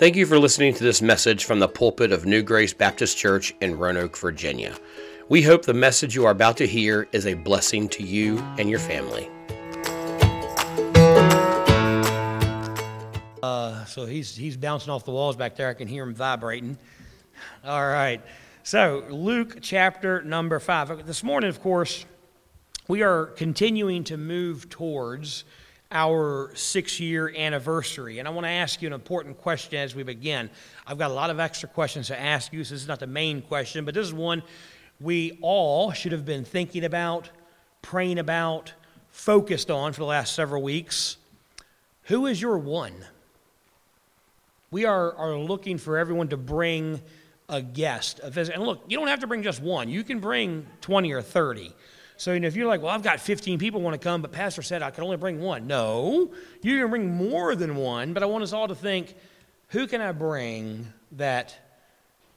Thank you for listening to this message from the pulpit of New Grace Baptist Church in Roanoke, Virginia. We hope the message you are about to hear is a blessing to you and your family. Uh, so he's, he's bouncing off the walls back there. I can hear him vibrating. All right. So, Luke chapter number five. This morning, of course, we are continuing to move towards our six year anniversary. And I want to ask you an important question as we begin. I've got a lot of extra questions to ask you, so this is not the main question, but this is one we all should have been thinking about, praying about, focused on for the last several weeks. Who is your one? We are, are looking for everyone to bring a guest. And look, you don't have to bring just one, you can bring 20 or 30. So you know, if you're like, well, I've got 15 people want to come, but Pastor said I could only bring one. No, you can bring more than one, but I want us all to think, who can I bring that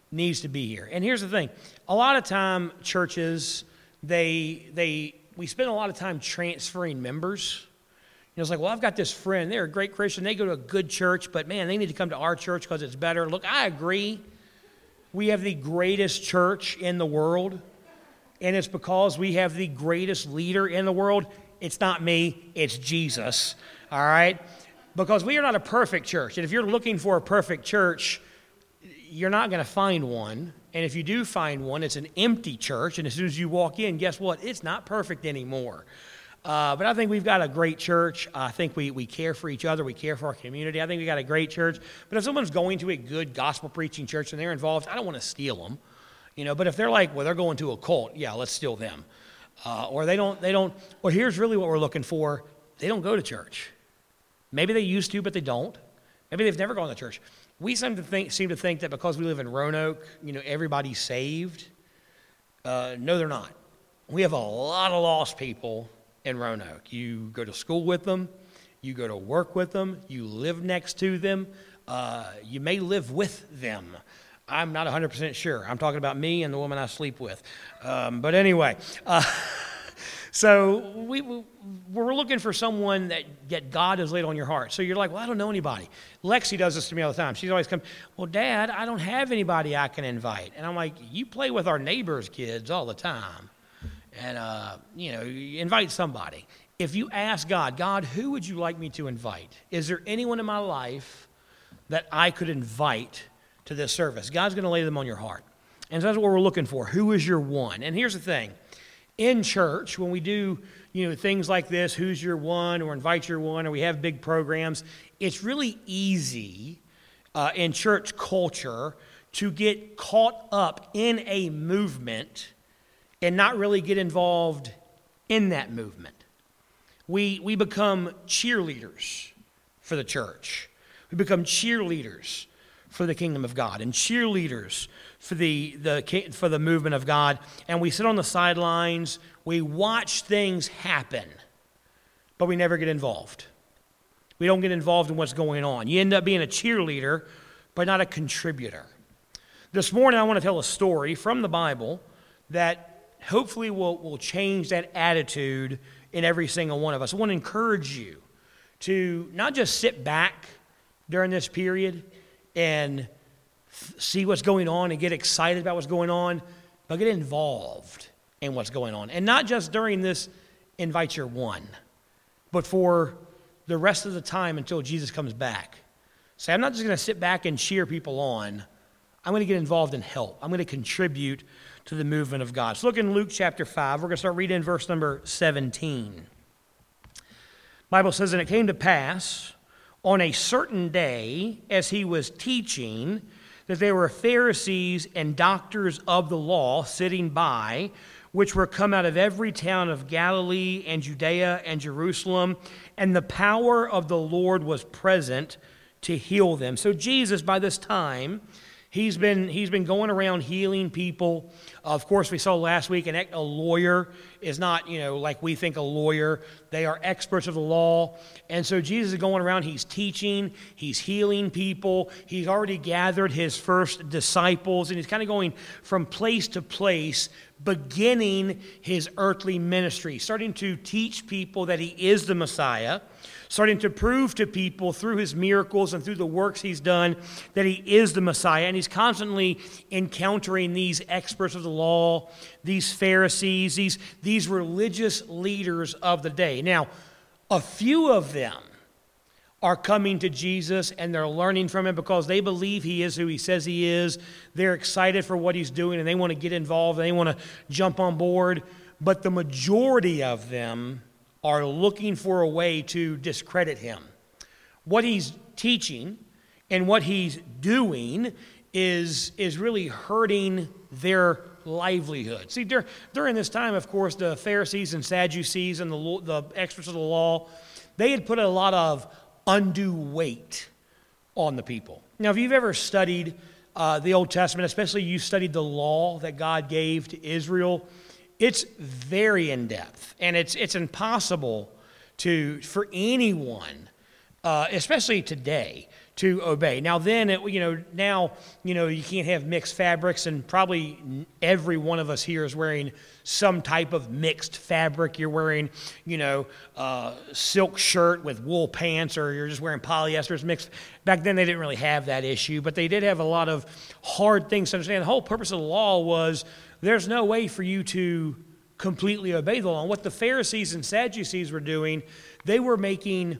needs to be here? And here's the thing: a lot of time, churches, they they we spend a lot of time transferring members. You know, it's like, well, I've got this friend. They're a great Christian. They go to a good church, but man, they need to come to our church because it's better. Look, I agree. We have the greatest church in the world and it's because we have the greatest leader in the world. It's not me, it's Jesus. All right? Because we are not a perfect church. And if you're looking for a perfect church, you're not going to find one. And if you do find one, it's an empty church. And as soon as you walk in, guess what? It's not perfect anymore. Uh, but I think we've got a great church. I think we, we care for each other. We care for our community. I think we got a great church. But if someone's going to a good gospel preaching church and they're involved, I don't want to steal them. You know, but if they're like, well, they're going to a cult, yeah, let's steal them. Uh, or they don't, they don't, or here's really what we're looking for they don't go to church. Maybe they used to, but they don't. Maybe they've never gone to church. We seem to think, seem to think that because we live in Roanoke, you know, everybody's saved. Uh, no, they're not. We have a lot of lost people in Roanoke. You go to school with them, you go to work with them, you live next to them, uh, you may live with them. I'm not 100% sure. I'm talking about me and the woman I sleep with. Um, but anyway, uh, so we, we're looking for someone that, that God has laid on your heart. So you're like, well, I don't know anybody. Lexi does this to me all the time. She's always come, well, Dad, I don't have anybody I can invite. And I'm like, you play with our neighbors' kids all the time. And, uh, you know, you invite somebody. If you ask God, God, who would you like me to invite? Is there anyone in my life that I could invite to this service. God's going to lay them on your heart. And so that's what we're looking for. Who is your one? And here's the thing in church, when we do you know, things like this, who's your one, or invite your one, or we have big programs, it's really easy uh, in church culture to get caught up in a movement and not really get involved in that movement. We, we become cheerleaders for the church. We become cheerleaders for the kingdom of God and cheerleaders for the, the, for the movement of God. And we sit on the sidelines, we watch things happen, but we never get involved. We don't get involved in what's going on. You end up being a cheerleader, but not a contributor. This morning, I want to tell a story from the Bible that hopefully will, will change that attitude in every single one of us. I want to encourage you to not just sit back during this period, and see what's going on and get excited about what's going on, but get involved in what's going on. And not just during this invite your one, but for the rest of the time until Jesus comes back. Say, I'm not just going to sit back and cheer people on. I'm going to get involved and help. I'm going to contribute to the movement of God. So look in Luke chapter 5. We're going to start reading verse number 17. Bible says, And it came to pass on a certain day, as he was teaching, that there were Pharisees and doctors of the law sitting by, which were come out of every town of Galilee and Judea and Jerusalem, and the power of the Lord was present to heal them. So, Jesus, by this time, He's been, he's been going around healing people. Of course, we saw last week an, a lawyer is not, you know, like we think a lawyer. They are experts of the law. And so Jesus is going around, he's teaching, he's healing people. He's already gathered his first disciples, and he's kind of going from place to place, beginning his earthly ministry, starting to teach people that he is the Messiah starting to prove to people through his miracles and through the works he's done that he is the Messiah. And he's constantly encountering these experts of the law, these Pharisees, these, these religious leaders of the day. Now, a few of them are coming to Jesus and they're learning from him because they believe he is who he says he is. They're excited for what he's doing and they want to get involved and they want to jump on board. But the majority of them are looking for a way to discredit him. What he's teaching and what he's doing is, is really hurting their livelihood. See, during, during this time, of course, the Pharisees and Sadducees and the, the experts of the law, they had put a lot of undue weight on the people. Now, if you've ever studied uh, the Old Testament, especially you studied the law that God gave to Israel, it's very in depth, and it's it's impossible to for anyone, uh, especially today, to obey. Now, then, it, you know, now, you know, you can't have mixed fabrics, and probably every one of us here is wearing some type of mixed fabric. You're wearing, you know, uh, silk shirt with wool pants, or you're just wearing polyester. It's mixed. Back then, they didn't really have that issue, but they did have a lot of hard things to understand. The whole purpose of the law was there's no way for you to completely obey the law. And what the Pharisees and Sadducees were doing, they were making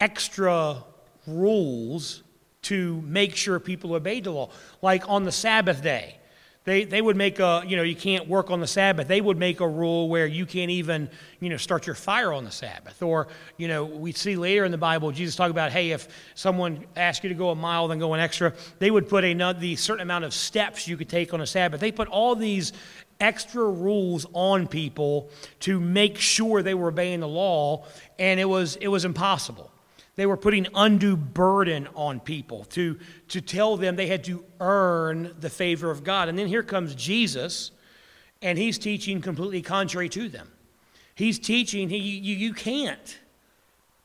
extra rules to make sure people obeyed the law. Like on the Sabbath day, they, they would make a, you know, you can't work on the Sabbath. They would make a rule where you can't even, you know, start your fire on the Sabbath. Or, you know, we see later in the Bible, Jesus talk about, hey, if someone asks you to go a mile, then go an extra, they would put another, the certain amount of steps you could take on a Sabbath. They put all these extra rules on people to make sure they were obeying the law, and it was, it was impossible. They were putting undue burden on people to, to tell them they had to earn the favor of God. And then here comes Jesus, and he's teaching completely contrary to them. He's teaching he, you, you can't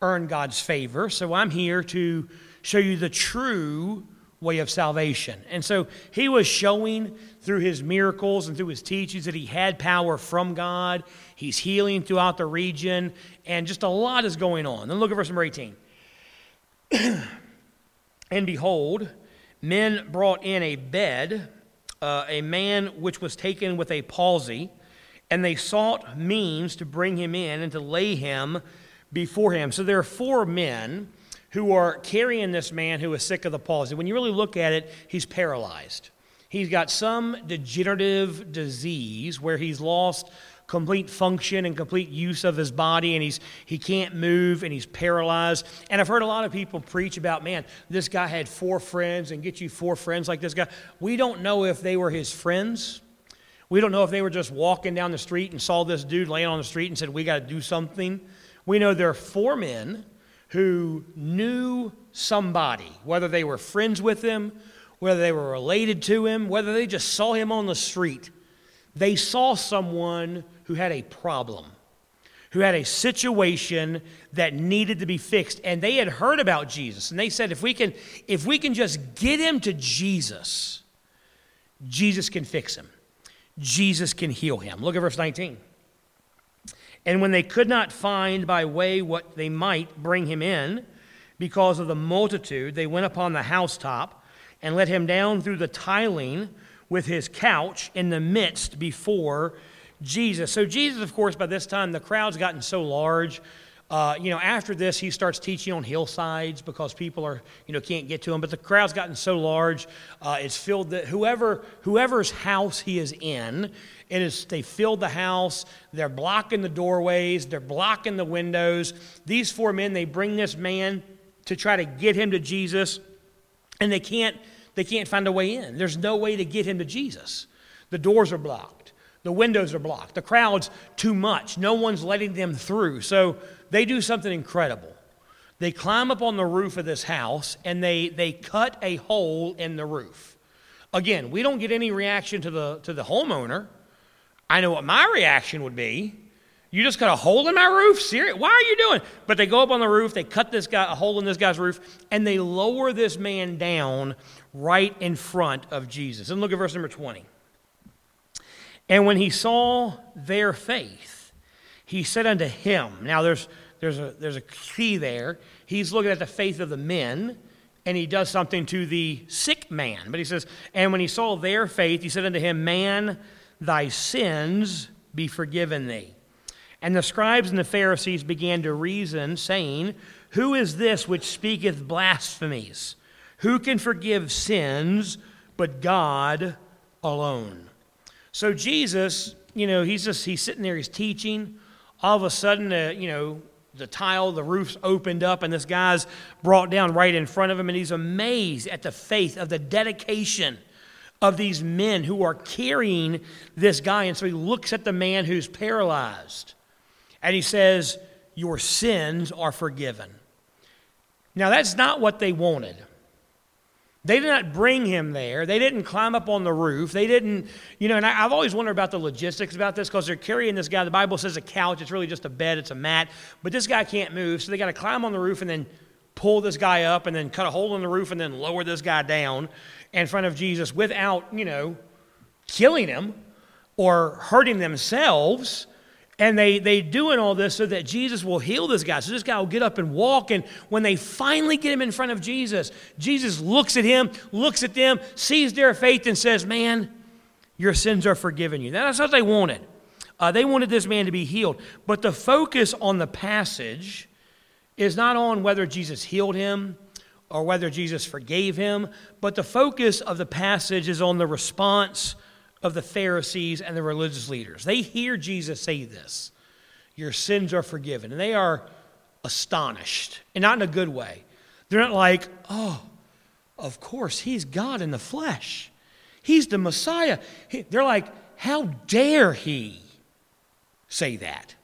earn God's favor, so I'm here to show you the true way of salvation. And so he was showing through his miracles and through his teachings that he had power from God. He's healing throughout the region, and just a lot is going on. Then look at verse number 18. and behold, men brought in a bed, uh, a man which was taken with a palsy, and they sought means to bring him in and to lay him before him. So there are four men who are carrying this man who is sick of the palsy. When you really look at it, he's paralyzed. He's got some degenerative disease where he's lost complete function and complete use of his body and he's he can't move and he's paralyzed. And i've heard a lot of people preach about man this guy had four friends and get you four friends like this guy. We don't know if they were his friends. We don't know if they were just walking down the street and saw this dude laying on the street and said we got to do something. We know there are four men who knew somebody whether they were friends with him whether they were related to him whether they just saw him on the street. They saw someone who had a problem, who had a situation that needed to be fixed. And they had heard about Jesus. And they said, if we can, if we can just get him to Jesus, Jesus can fix him. Jesus can heal him. Look at verse 19. And when they could not find by way what they might bring him in, because of the multitude, they went upon the housetop and let him down through the tiling with his couch in the midst before Jesus. So, Jesus, of course, by this time, the crowd's gotten so large. Uh, you know, after this, he starts teaching on hillsides because people are, you know, can't get to him. But the crowd's gotten so large, uh, it's filled that whoever, whoever's house he is in, it is they filled the house. They're blocking the doorways. They're blocking the windows. These four men, they bring this man to try to get him to Jesus, and they can't. They can't find a way in. There's no way to get him to Jesus. The doors are blocked. The windows are blocked. The crowd's too much. No one's letting them through. So they do something incredible. They climb up on the roof of this house and they, they cut a hole in the roof. Again, we don't get any reaction to the, to the homeowner. I know what my reaction would be. You just cut a hole in my roof? Serious? Why are you doing? But they go up on the roof, they cut this guy a hole in this guy's roof, and they lower this man down right in front of Jesus. And look at verse number 20. And when he saw their faith, he said unto him, Now there's there's a, there's a key there. He's looking at the faith of the men, and he does something to the sick man. But he says, And when he saw their faith, he said unto him, Man, thy sins be forgiven thee. And the scribes and the Pharisees began to reason, saying, Who is this which speaketh blasphemies? Who can forgive sins but God alone? So Jesus, you know, he's just he's sitting there, he's teaching. All of a sudden, uh, you know, the tile, the roof's opened up, and this guy's brought down right in front of him, and he's amazed at the faith of the dedication of these men who are carrying this guy. And so he looks at the man who's paralyzed, and he says, Your sins are forgiven. Now, that's not what they wanted. They did not bring him there. They didn't climb up on the roof. They didn't, you know, and I, have always wondered about the logistics about this because they're carrying this guy. The Bible says a couch. It's really just a bed, it's a mat. But this guy can't move. So they got to climb on the roof and then pull this guy up and then cut a hole in the roof and then lower this guy down in front of Jesus without, you know, killing him or hurting themselves. And they, they doing all this so that Jesus will heal this guy. So this guy will get up and walk. And when they finally get him in front of Jesus, Jesus looks at him, looks at them, sees their faith, and says, Man, your sins are forgiven you. That's what they wanted. Uh, they wanted this man to be healed. But the focus on the passage is not on whether Jesus healed him or whether Jesus forgave him, but the focus of the passage is on the response of the Pharisees and the religious leaders. They hear Jesus say this Your sins are forgiven. And they are astonished, and not in a good way. They're not like, Oh, of course, he's God in the flesh, he's the Messiah. They're like, How dare he say that?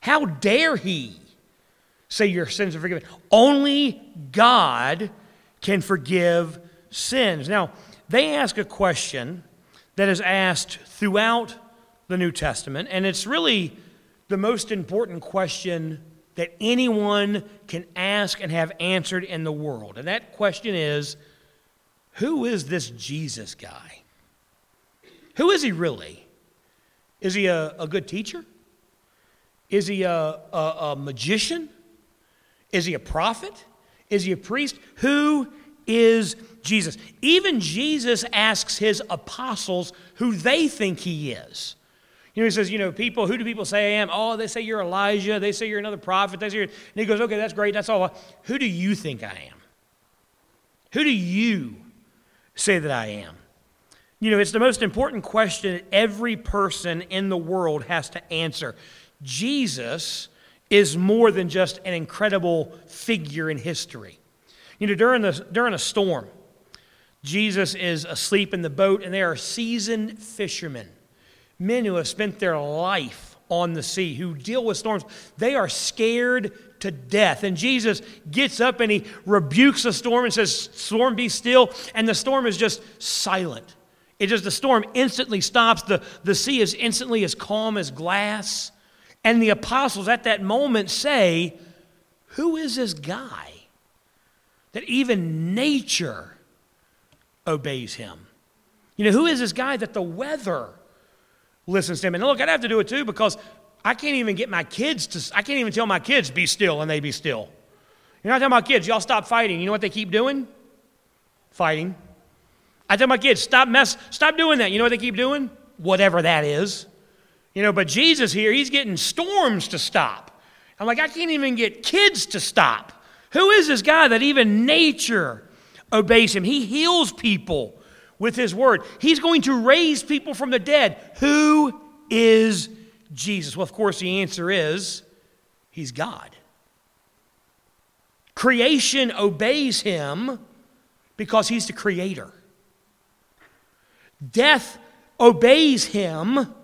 How dare he say your sins are forgiven? Only God can forgive sins. Now, they ask a question that is asked throughout the New Testament, and it's really the most important question that anyone can ask and have answered in the world. And that question is who is this Jesus guy? Who is he really? Is he a, a good teacher? Is he a, a, a magician? Is he a prophet? Is he a priest? Who is Jesus. Even Jesus asks his apostles who they think he is. You know, he says, you know, people, who do people say I am? Oh, they say you're Elijah. They say you're another prophet. They say you're, and he goes, okay, that's great. That's all. Who do you think I am? Who do you say that I am? You know, it's the most important question every person in the world has to answer. Jesus is more than just an incredible figure in history. You know, during, the, during a storm, Jesus is asleep in the boat, and there are seasoned fishermen, men who have spent their life on the sea, who deal with storms. They are scared to death. And Jesus gets up and he rebukes the storm and says, Storm, be still. And the storm is just silent. It just, the storm instantly stops. The, the sea is instantly as calm as glass. And the apostles at that moment say, Who is this guy? That even nature obeys him. You know, who is this guy that the weather listens to him? And look, I'd have to do it too because I can't even get my kids to, I can't even tell my kids, be still, and they be still. You're not telling my kids, y'all stop fighting. You know what they keep doing? Fighting. I tell my kids, stop mess, stop doing that. You know what they keep doing? Whatever that is. You know, but Jesus here, he's getting storms to stop. I'm like, I can't even get kids to stop. Who is this guy that even nature obeys him? He heals people with his word. He's going to raise people from the dead. Who is Jesus? Well, of course, the answer is he's God. Creation obeys him because he's the creator. Death obeys him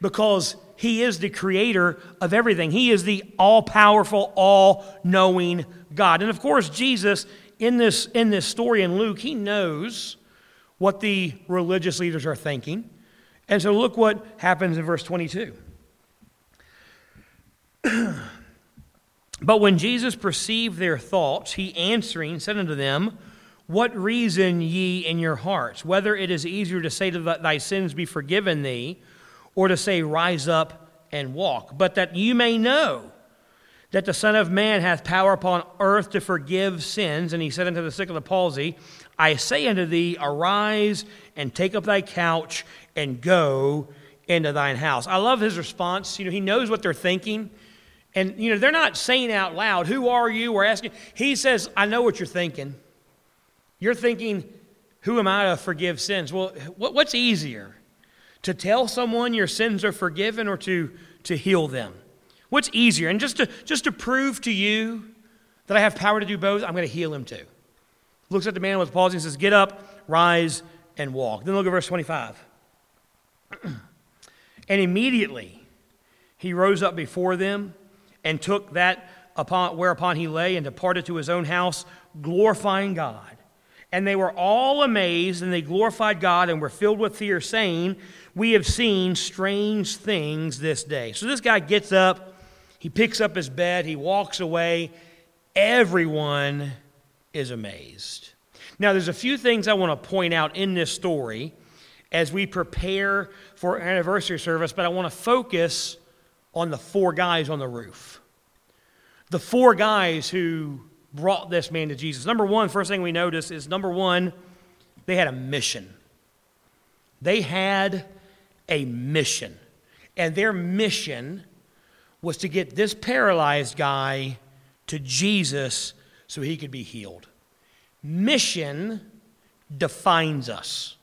because he is the creator of everything. He is the all powerful, all knowing God. And of course, Jesus, in this, in this story in Luke, he knows what the religious leaders are thinking. And so look what happens in verse 22. but when Jesus perceived their thoughts, he answering said unto them, What reason ye in your hearts? Whether it is easier to say to thy sins be forgiven thee, or to say, Rise up and walk. But that you may know that the Son of Man hath power upon earth to forgive sins. And he said unto the sick of the palsy, I say unto thee, arise and take up thy couch and go into thine house. I love his response. You know, he knows what they're thinking. And, you know, they're not saying out loud, Who are you? or asking. He says, I know what you're thinking. You're thinking, Who am I to forgive sins? Well, what's easier? To tell someone your sins are forgiven or to, to heal them? What's easier? And just to, just to prove to you that I have power to do both, I'm going to heal him too. Looks at the man with palsy and says, Get up, rise, and walk. Then look at verse 25. and immediately he rose up before them and took that upon, whereupon he lay and departed to his own house, glorifying God. And they were all amazed, and they glorified God and were filled with fear, saying, We have seen strange things this day. So this guy gets up, he picks up his bed, he walks away. Everyone is amazed. Now, there's a few things I want to point out in this story as we prepare for anniversary service, but I want to focus on the four guys on the roof. The four guys who brought this man to Jesus. Number one, first thing we notice is number one, they had a mission. They had a mission. And their mission was to get this paralyzed guy to Jesus so he could be healed. Mission defines us.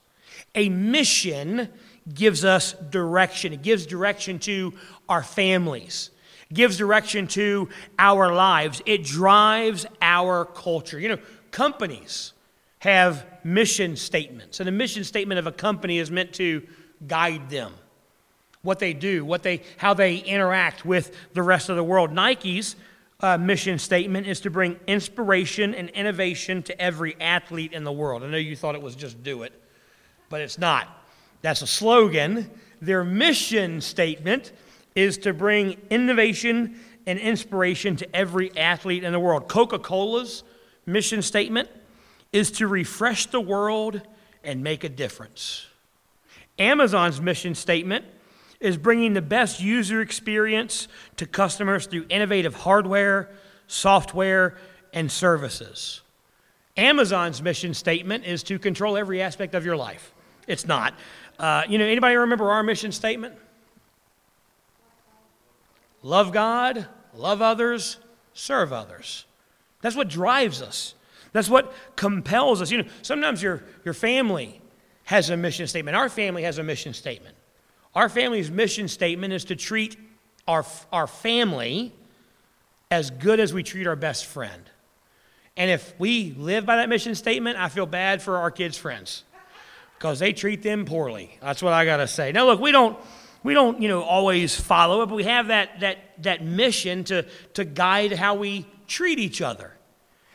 A mission gives us direction. It gives direction to our families. It gives direction to our lives. It drives our culture. You know, companies have mission statements, and a mission statement of a company is meant to guide them what they do, what they, how they interact with the rest of the world. Nike's uh, mission statement is to bring inspiration and innovation to every athlete in the world. I know you thought it was just do it, but it's not. That's a slogan. Their mission statement is to bring innovation and inspiration to every athlete in the world. Coca Cola's mission statement is to refresh the world and make a difference. Amazon's mission statement is bringing the best user experience to customers through innovative hardware, software, and services. Amazon's mission statement is to control every aspect of your life. It's not. Uh, you know, anybody remember our mission statement? Love God, love others, serve others. That's what drives us. That's what compels us. You know, sometimes your, your family has a mission statement. Our family has a mission statement. Our family's mission statement is to treat our, our family as good as we treat our best friend. And if we live by that mission statement, I feel bad for our kids' friends because they treat them poorly. That's what I got to say. Now, look, we don't, we don't, you know, always follow it, but we have that, that, that mission to, to guide how we treat each other,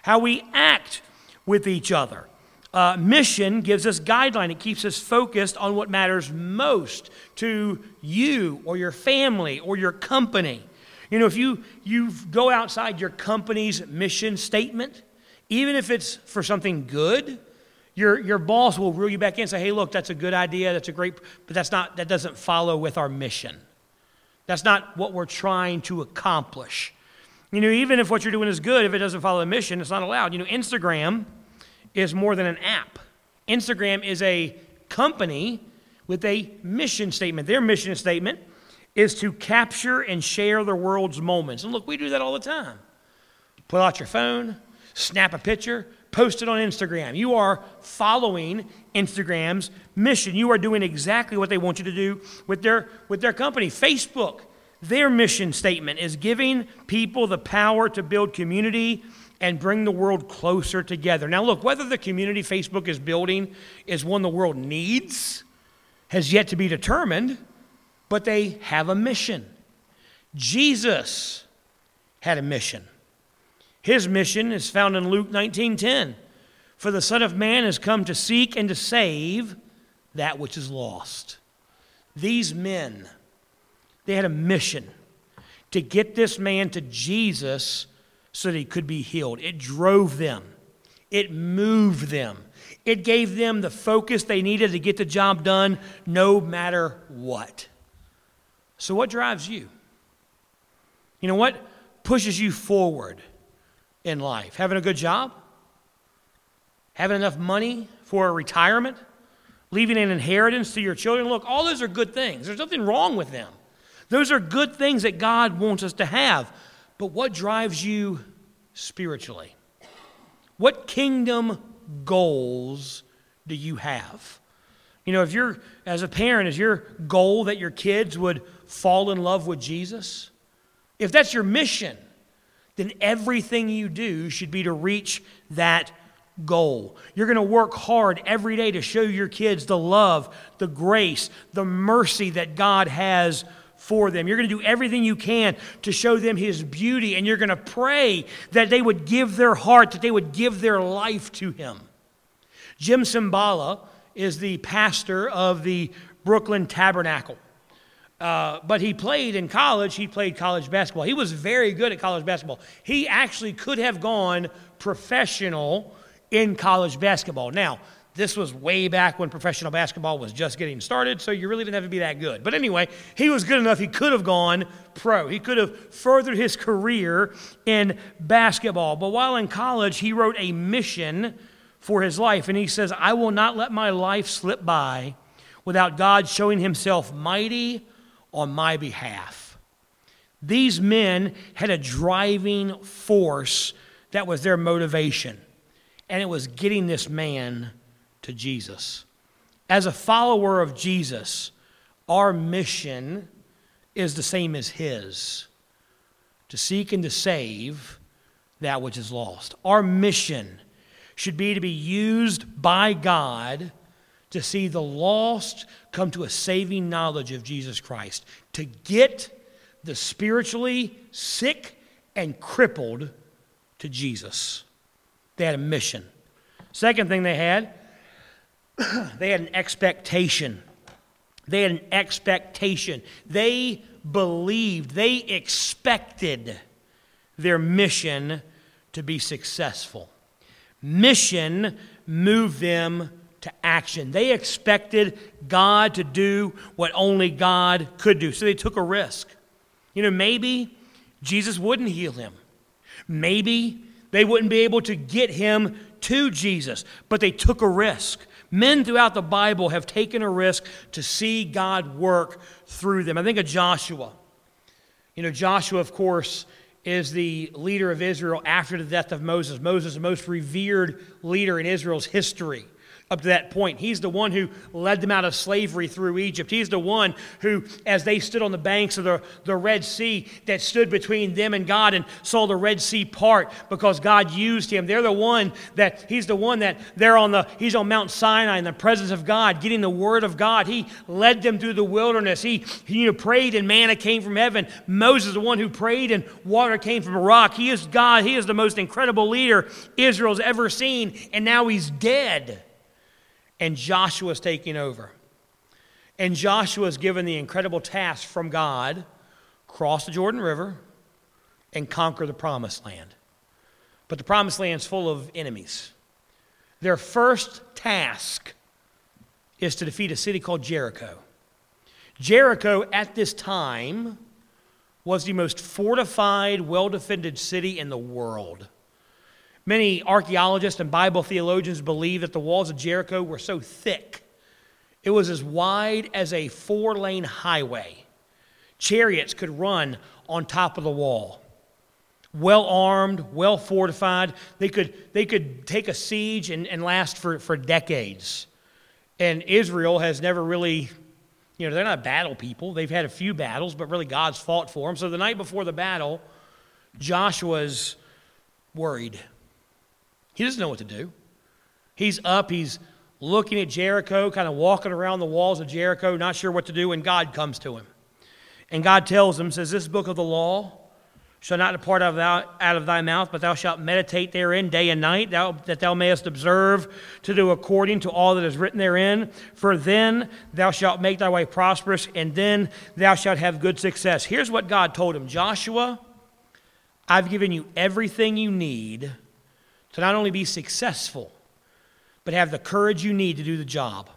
how we act with each other. Uh, mission gives us guideline. It keeps us focused on what matters most to you or your family or your company. You know, if you, you go outside your company's mission statement, even if it's for something good, your, your boss will reel you back in and say, hey, look, that's a good idea, that's a great, but that's not, that doesn't follow with our mission. That's not what we're trying to accomplish. You know, even if what you're doing is good, if it doesn't follow the mission, it's not allowed. You know, Instagram is more than an app. Instagram is a company with a mission statement. Their mission statement is to capture and share the world's moments. And look, we do that all the time. Pull out your phone, snap a picture, post it on Instagram. You are following Instagram's mission. You are doing exactly what they want you to do with their, with their company. Facebook, their mission statement is giving people the power to build community and bring the world closer together. Now, look, whether the community Facebook is building is one the world needs has yet to be determined, but they have a mission. Jesus had a mission. His mission is found in Luke 19:10. For the Son of Man has come to seek and to save that which is lost. These men, they had a mission to get this man to Jesus so that he could be healed. It drove them, it moved them, it gave them the focus they needed to get the job done no matter what. So, what drives you? You know what? pushes you forward in life? Having a good job? Having enough money for a retirement? Leaving an inheritance to your children? Look, all those are good things. There's nothing wrong with them. Those are good things that God wants us to have. But what drives you spiritually? What kingdom goals do you have? You know, if you're, as a parent, is your goal that your kids would fall in love with Jesus? If that's your mission, then everything you do should be to reach that goal. You're going to work hard every day to show your kids the love, the grace, the mercy that God has for them. You're going to do everything you can to show them His beauty, and you're going to pray that they would give their heart, that they would give their life to Him. Jim Cymbala is the pastor of the Brooklyn Tabernacle. Uh, but he played in college, he played college basketball. He was very good at college basketball. He actually could have gone professional in college basketball. Now, this was way back when professional basketball was just getting started, so you really didn't have to be that good. But anyway, he was good enough, he could have gone pro. He could have furthered his career in basketball. But while in college, he wrote a mission for his life, and he says, I will not let my life slip by without God showing himself mighty on my behalf. These men had a driving force that was their motivation, and it was getting this man to Jesus. As a follower of Jesus, our mission is the same as his to seek and to save that which is lost. Our mission should be to be used by God to see the lost come to a saving knowledge of Jesus Christ, to get the spiritually sick and crippled to Jesus. They had a mission. Second thing they had they had an expectation. They had an expectation. They believed, they expected their mission to be successful. Mission moved them to action. They expected God to do what only God could do. So they took a risk. You know, maybe Jesus wouldn't heal him. Maybe they wouldn't be able to get him to Jesus, but they took a risk. Men throughout the Bible have taken a risk to see God work through them. I think of Joshua. You know, Joshua, of course, is the leader of Israel after the death of Moses. Moses, the most revered leader in Israel's history up to that point. He's the one who led them out of slavery through Egypt. He's the one who, as they stood on the banks of the, the Red Sea, that stood between them and God and saw the Red Sea part because God used him. They're the one that, he's the one that they're on the, he's on Mount Sinai in the presence of God, getting the word of God. He led them through the wilderness. He, he you know, prayed and manna came from heaven. Moses, the one who prayed and water came from a rock. He is God. He is the most incredible leader Israel's ever seen, and now he's dead and Joshua's taking over. And Joshua is given the incredible task from God cross the Jordan River and conquer the promised land. But the promised land is full of enemies. Their first task is to defeat a city called Jericho. Jericho at this time was the most fortified, well defended city in the world. Many archaeologists and Bible theologians believe that the walls of Jericho were so thick, it was as wide as a four lane highway. Chariots could run on top of the wall. Well armed, well fortified. They could, they could take a siege and, and last for, for decades. And Israel has never really, you know, they're not battle people. They've had a few battles, but really God's fought for them. So the night before the battle, Joshua's worried. He doesn't know what to do. He's up, he's looking at Jericho, kind of walking around the walls of Jericho, not sure what to do, and God comes to him. And God tells him, says, This book of the law shall not depart out of, thou, out of thy mouth, but thou shalt meditate therein day and night, thou, that thou mayest observe to do according to all that is written therein. For then thou shalt make thy way prosperous, and then thou shalt have good success. Here's what God told him Joshua, I've given you everything you need to not only be successful, but have the courage you need to do the job.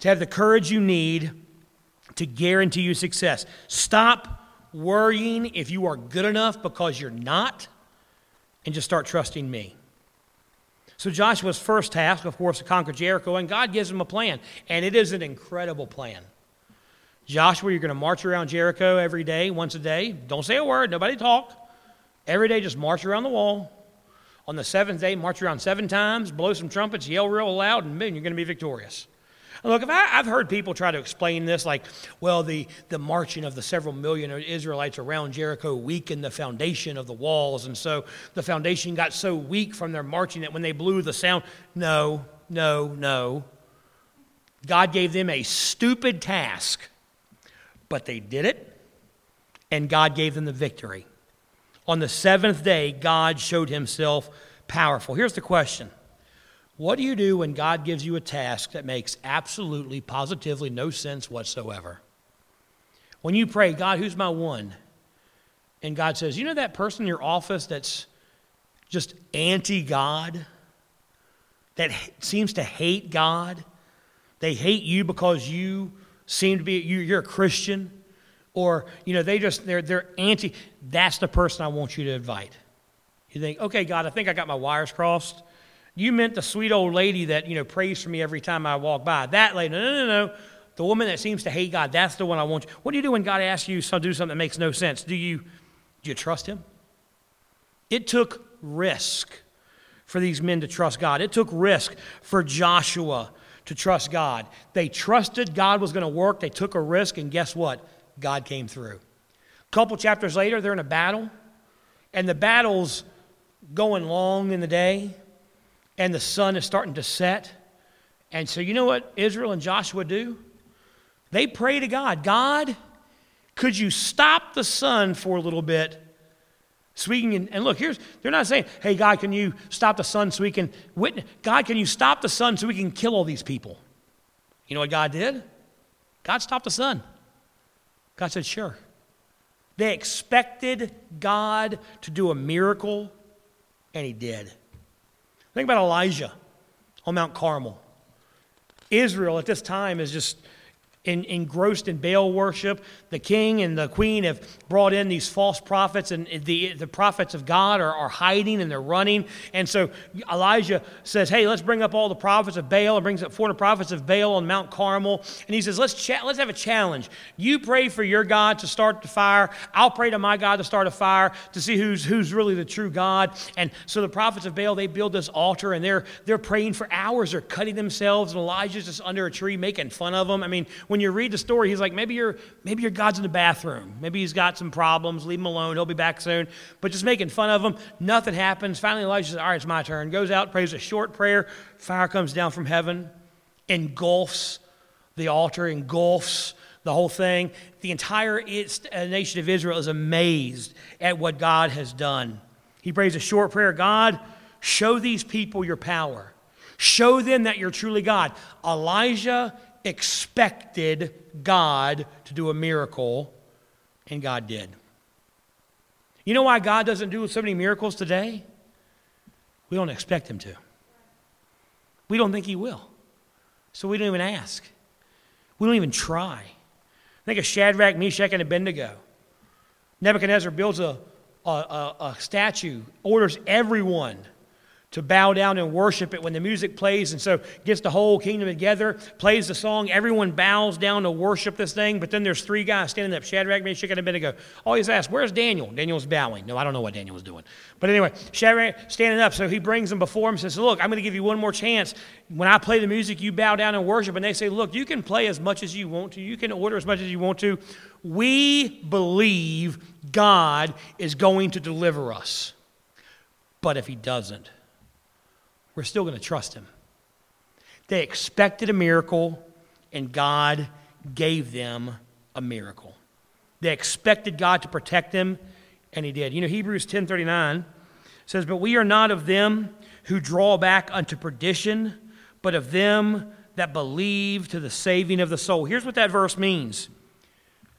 To have the courage you need to guarantee you success. Stop worrying if you are good enough because you're not and just start trusting me. So Joshua's first task, of course, to conquer Jericho, and God gives him a plan, and it is an incredible plan. Joshua, you're going to march around Jericho every day, once a day. Don't say a word, nobody talk. Every day, just march around the wall. On the seventh day, march around seven times, blow some trumpets, yell real loud, and boom, you're going to be victorious. Look, if I, have heard people try to explain this like, well, the, the marching of the several million Israelites around Jericho weakened the foundation of the walls, and so the foundation got so weak from their marching that when they blew the sound, no, no, no. God gave them a stupid task, but they did it, and God gave them the victory. On the seventh day, God showed himself powerful. Here's the question what do you do when God gives you a task that makes absolutely, positively no sense whatsoever? When you pray, God, who's my one? And God says, You know that person in your office that's just anti God, that seems to hate God? They hate you because you seem to be, you're a Christian, or, you know, they just, they're, they're anti. That's the person I want you to invite. You think, okay, God, I think I got my wires crossed. You meant the sweet old lady that, you know, prays for me every time I walk by. That lady, no, no, no, no. The woman that seems to hate God, that's the one I want you. What do you do when God asks you to do something that makes no sense? Do you, do you trust Him? It took risk for these men to trust God. It took risk for Joshua to trust God. They trusted God was going to work. They took a risk, and guess what? God came through. A couple chapters later, they're in a battle, and the battle's going long in the day and the sun is starting to set. And so, you know what Israel and Joshua do? They pray to God God, could you stop the sun for a little bit? We can, and look, here's, they're not saying, hey, God, can you stop the sun so we can witness? God, can you stop the sun so we can kill all these people? You know what God did? God stopped the sun. God said, sure. They expected God to do a miracle, and He did. Think about Elijah on Mount Carmel. Israel at this time is just in, engrossed in Baal worship. The king and the queen have brought in these false prophets, and the, the prophets of God are, are hiding and they're running. And so Elijah says, Hey, let's bring up all the prophets of Baal, and brings up 400 prophets of Baal on Mount Carmel. And he says, Let's, cha- let's have a challenge. You pray for your God to start the fire. I'll pray to my God to start a fire to see who's, who's really the true God. And so the prophets of Baal, they build this altar, and they're, they're praying for hours. They're cutting themselves, and Elijah's just under a tree making fun of them. I mean, when you read the story, he's like, maybe, your maybe your God's in the bathroom. Maybe he's got some problems. Leave him alone. He'll be back soon. But just making fun of him. Nothing happens. Finally, Elijah says, all right, it's my turn. Goes out, prays a short prayer. Fire comes down from heaven, engulfs the altar, engulfs the whole thing. The entire uh, nation of Israel is amazed at what God has done. He prays a short prayer God, show these people your power. Show them that you're truly God. Elijah expected God to do a miracle, and God did. You know why God doesn't do so many miracles today? We don't expect Him to. We don't think He will. So we don't even ask. We don't even try. Think of Shadrach, Meshach, and Abednego. Nebuchadnezzar builds a, a, a, a statue, orders everyone to bow down and worship it when the music plays and so gets the whole kingdom together plays the song everyone bows down to worship this thing but then there's three guys standing up shadrach meshach and abednego. Always ask where's daniel? Daniel's bowing. No i don't know what daniel was doing. But anyway shadrach standing up so he brings them before him and says look i'm going to give you one more chance. When i play the music you bow down and worship and they say look you can play as much as you want to. You can order as much as you want to. We believe god is going to deliver us. But if he doesn't we're still going to trust him. They expected a miracle, and God gave them a miracle. They expected God to protect them, and he did. You know, Hebrews 10:39 says, "But we are not of them who draw back unto perdition, but of them that believe to the saving of the soul." Here's what that verse means.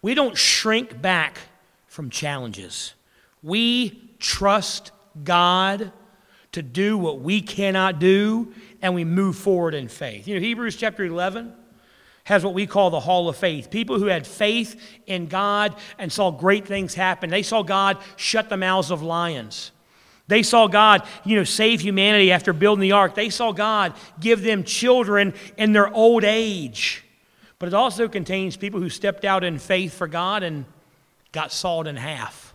We don't shrink back from challenges. We trust God to do what we cannot do, and we move forward in faith. You know, Hebrews chapter 11, has what we call the Hall of Faith. People who had faith in God and saw great things happen. They saw God shut the mouths of lions. They saw God, you know, save humanity after building the ark. They saw God give them children in their old age. But it also contains people who stepped out in faith for God and got sawed in half,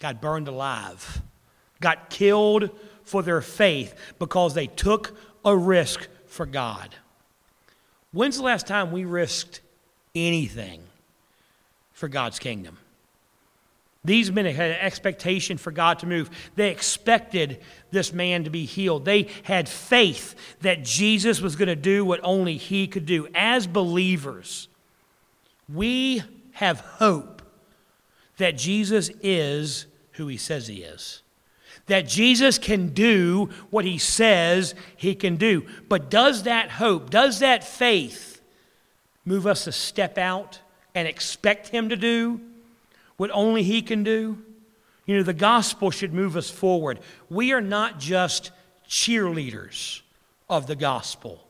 got burned alive, got killed for their faith because they took a risk for God. When's the last time we risked anything for God's kingdom? These men had an expectation for God to move. They expected this man to be healed. They had faith that Jesus was going to do what only he could do. As believers, we have hope that Jesus is who he says he is. That Jesus can do what he says he can do. But does that hope, does that faith move us to step out and expect him to do what only He can do? You know, the gospel should move us forward. We are not just cheerleaders of the gospel,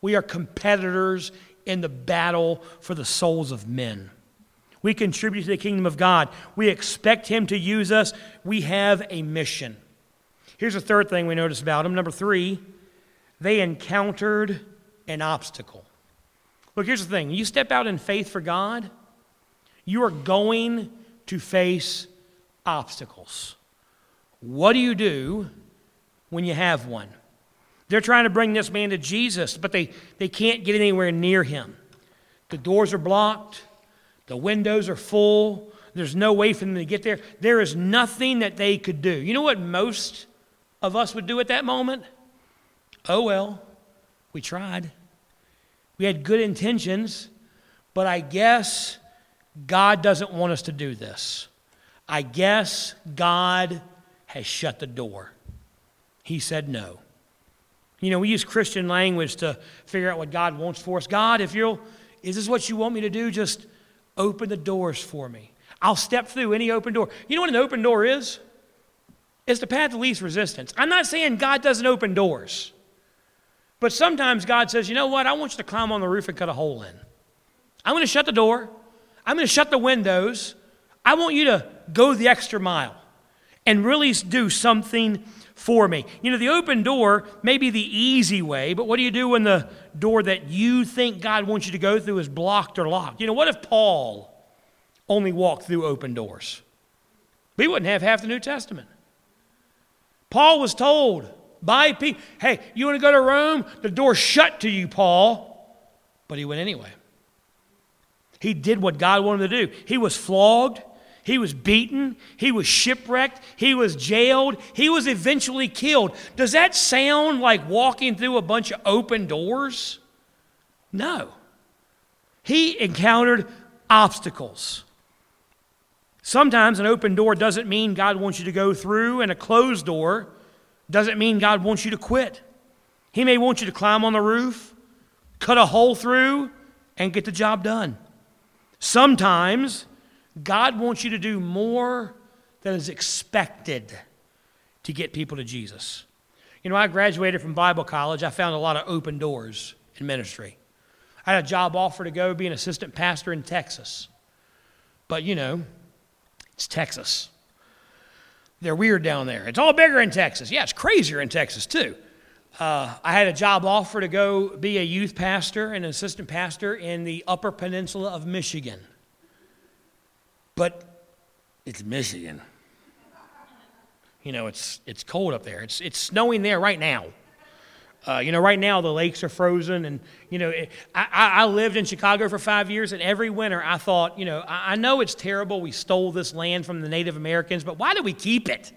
we are competitors in the battle for the souls of men. We contribute to the kingdom of God. We expect Him to use us. We have a mission. Here's the third thing we notice about them. Number three, they encountered an obstacle. Look, here's the thing you step out in faith for God, you are going to face obstacles. What do you do when you have one? They're trying to bring this man to Jesus, but they, they can't get anywhere near him. The doors are blocked, the windows are full, there's no way for them to get there. There is nothing that they could do. You know what most of us would do at that moment? Oh, well, we tried. We had good intentions, but I guess God doesn't want us to do this. I guess God has shut the door. He said no. You know, we use Christian language to figure out what God wants for us. God, if you'll, is this what you want me to do? Just open the doors for me. I'll step through any open door. You know what an open door is? It's the path of least resistance. I'm not saying God doesn't open doors, but sometimes God says, you know what? I want you to climb on the roof and cut a hole in. I'm going to shut the door. I'm going to shut the windows. I want you to go the extra mile and really do something for me. You know, the open door may be the easy way, but what do you do when the door that you think God wants you to go through is blocked or locked? You know, what if Paul only walked through open doors? We wouldn't have half the New Testament. Paul was told by people, hey, you want to go to Rome? The door's shut to you, Paul. But he went anyway. He did what God wanted to do. He was flogged, he was beaten, he was shipwrecked, he was jailed, he was eventually killed. Does that sound like walking through a bunch of open doors? No. He encountered obstacles. Sometimes an open door doesn't mean God wants you to go through, and a closed door doesn't mean God wants you to quit. He may want you to climb on the roof, cut a hole through, and get the job done. Sometimes God wants you to do more than is expected to get people to Jesus. You know, I graduated from Bible college. I found a lot of open doors in ministry. I had a job offer to go be an assistant pastor in Texas. But, you know, it's Texas. They're weird down there. It's all bigger in Texas. Yeah, it's crazier in Texas, too. Uh, I had a job offer to go be a youth pastor and an assistant pastor in the Upper Peninsula of Michigan. But it's Michigan. You know, it's, it's cold up there. It's, it's snowing there right now. Uh, you know, right now the lakes are frozen, and you know, it, I, I, lived in Chicago for five years, and every winter I thought, you know, I, I know it's terrible. We stole this land from the Native Americans, but why do we keep it?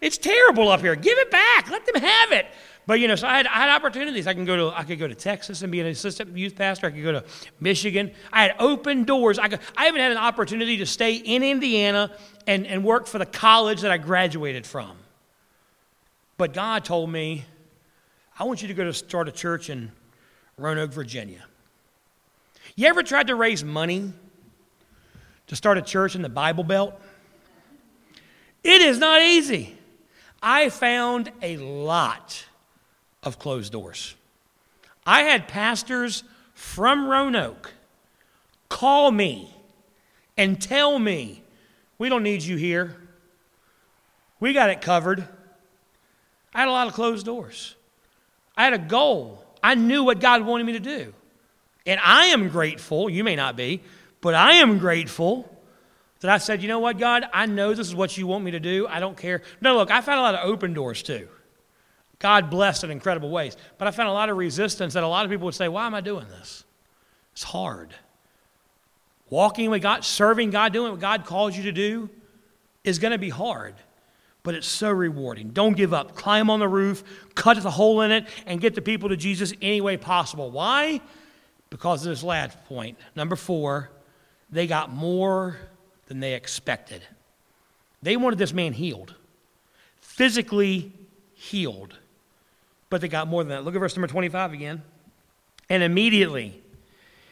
It's terrible up here. Give it back. Let them have it. But you know, so I had, I had opportunities. I can go to I could go to Texas and be an assistant youth pastor. I could go to Michigan. I had open doors. I could, I even had an opportunity to stay in Indiana and, and work for the college that I graduated from. But God told me, I want you to go to start a church in Roanoke, Virginia. You ever tried to raise money to start a church in the Bible Belt? It is not easy. I found a lot of closed doors. I had pastors from Roanoke call me and tell me, we don't need you here. We got it covered. I had a lot of closed doors. I had a goal. I knew what God wanted me to do. And I am grateful, you may not be, but I am grateful that I said, you know what, God, I know this is what you want me to do. I don't care. No, look, I found a lot of open doors too. God blessed in incredible ways. But I found a lot of resistance that a lot of people would say, why am I doing this? It's hard. Walking with God, serving God, doing what God calls you to do is going to be hard, but it's so rewarding. Don't give up. Climb on the roof, cut the hole in it, and get the people to Jesus any way possible. Why? Because of this last point. Number four, they got more than they expected. They wanted this man healed, physically healed, but they got more than that. Look at verse number 25 again. And immediately,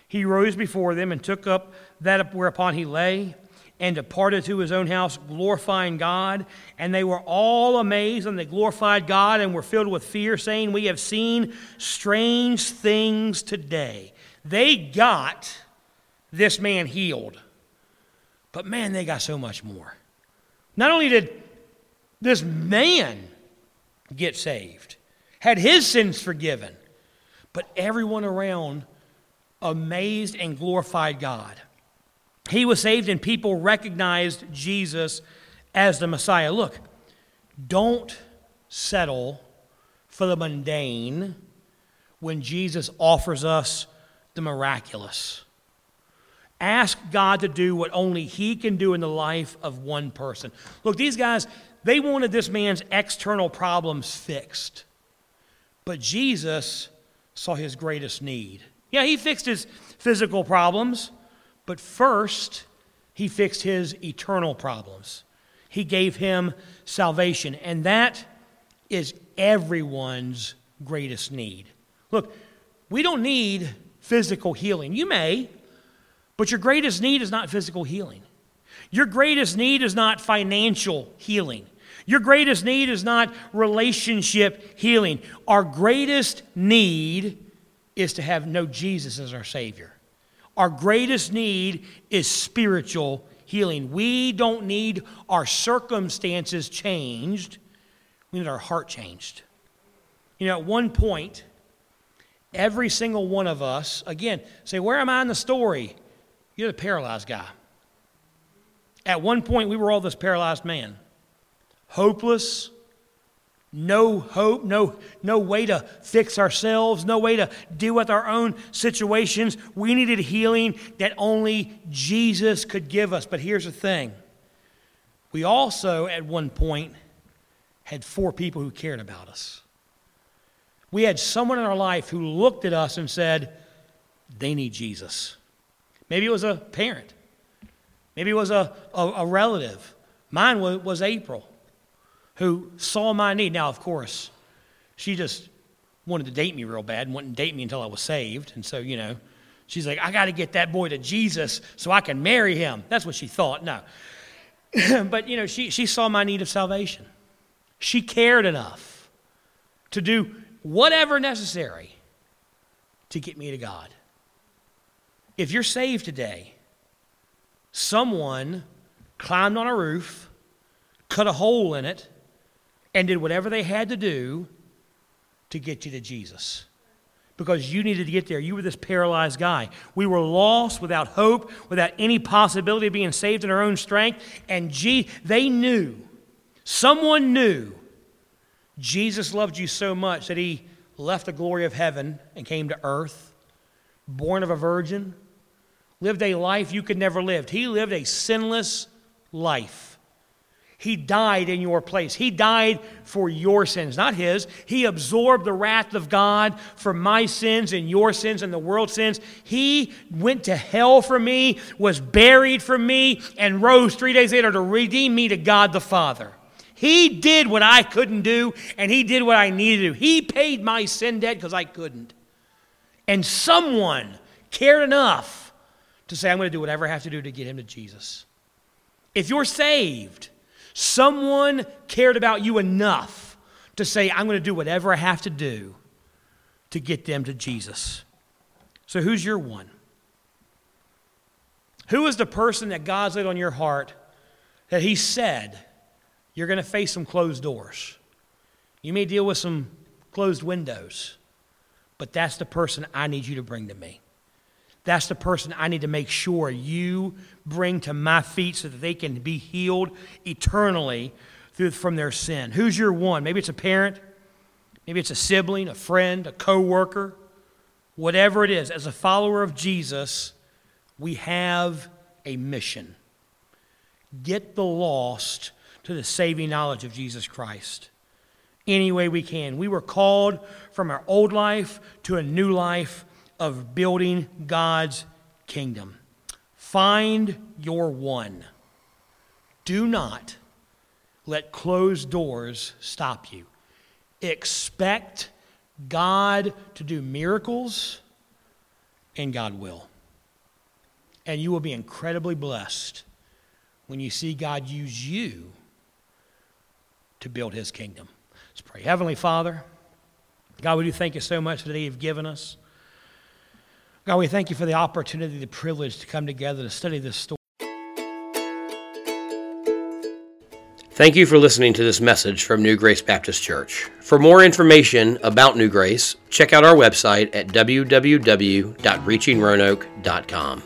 he rose before them and took up that whereupon he lay and departed to his own house, glorifying God. And they were all amazed, and they glorified God and were filled with fear, saying, We have seen strange things today. They got this man healed, but man, they got so much more. Not only did this man get saved, had his sins forgiven, but everyone around amazed and glorified God. He was saved, and people recognized Jesus as the Messiah. Look, don't settle for the mundane when Jesus offers us the miraculous. Ask God to do what only He can do in the life of one person. Look, these guys, they wanted this man's external problems fixed. But Jesus saw his greatest need. Yeah, he fixed his physical problems, but first, he fixed his eternal problems. He gave him salvation, and that is everyone's greatest need. Look, we don't need physical healing. You may, but your greatest need is not physical healing. Your greatest need is not financial healing. Your greatest need is not relationship healing. Our greatest need is to have no Jesus as our Savior. Our greatest need is spiritual healing. We don't need our circumstances changed, we need our heart changed. You know, at one point, every single one of us, again, say, Where am I in the story? You're the paralyzed guy. At one point, we were all this paralyzed man, hopeless, no hope, no, no way to fix ourselves, no way to deal with our own situations. We needed healing that only Jesus could give us. But here's the thing we also, at one point, had four people who cared about us. We had someone in our life who looked at us and said, they need Jesus. Maybe it was a parent, maybe it was a, a, a relative. Mine was, was April who saw my need. Now, of course, she just wanted to date me real bad and wouldn't date me until I was saved. And so, you know, she's like, I got to get that boy to Jesus so I can marry him. That's what she thought. No. but, you know, she, she saw my need of salvation. She cared enough to do whatever necessary to get me to God. If you're saved today, someone climbed on a roof, cut a hole in it, and did whatever they had to do to get you to Jesus. Because you needed to get there. You were this paralyzed guy. We were lost without hope, without any possibility of being saved in our own strength. And G- they knew, someone knew, Jesus loved you so much that he left the glory of heaven and came to earth, born of a virgin, lived a life you could never live. He lived a sinless life. He died in your place. He died for your sins, not his. He absorbed the wrath of God for my sins and your sins and the world's sins. He went to hell for me, was buried for me, and rose three days later to redeem me to God the Father. He did what I couldn't do, and he did what I needed to do. He paid my sin debt because I couldn't. And someone cared enough to say, I'm going to do whatever I have to do to get him to Jesus. If you're saved, Someone cared about you enough to say, I'm going to do whatever I have to do to get them to Jesus. So, who's your one? Who is the person that God's laid on your heart that He said you're going to face some closed doors? You may deal with some closed windows, but that's the person I need you to bring to me. That's the person I need to make sure you bring to my feet so that they can be healed eternally through, from their sin. Who's your one? Maybe it's a parent, maybe it's a sibling, a friend, a co-worker, whatever it is. As a follower of Jesus, we have a mission. Get the lost to the saving knowledge of Jesus Christ any way we can. We were called from our old life to a new life of building God's kingdom. Find your one. Do not let closed doors stop you. Expect God to do miracles, and God will. And you will be incredibly blessed when you see God use you to build his kingdom. Let's pray. Heavenly Father, God, we do thank you so much for the day you've given us. God, we thank you for the opportunity, the privilege to come together to study this story. Thank you for listening to this message from New Grace Baptist Church. For more information about New Grace, check out our website at www.reachingroanoke.com.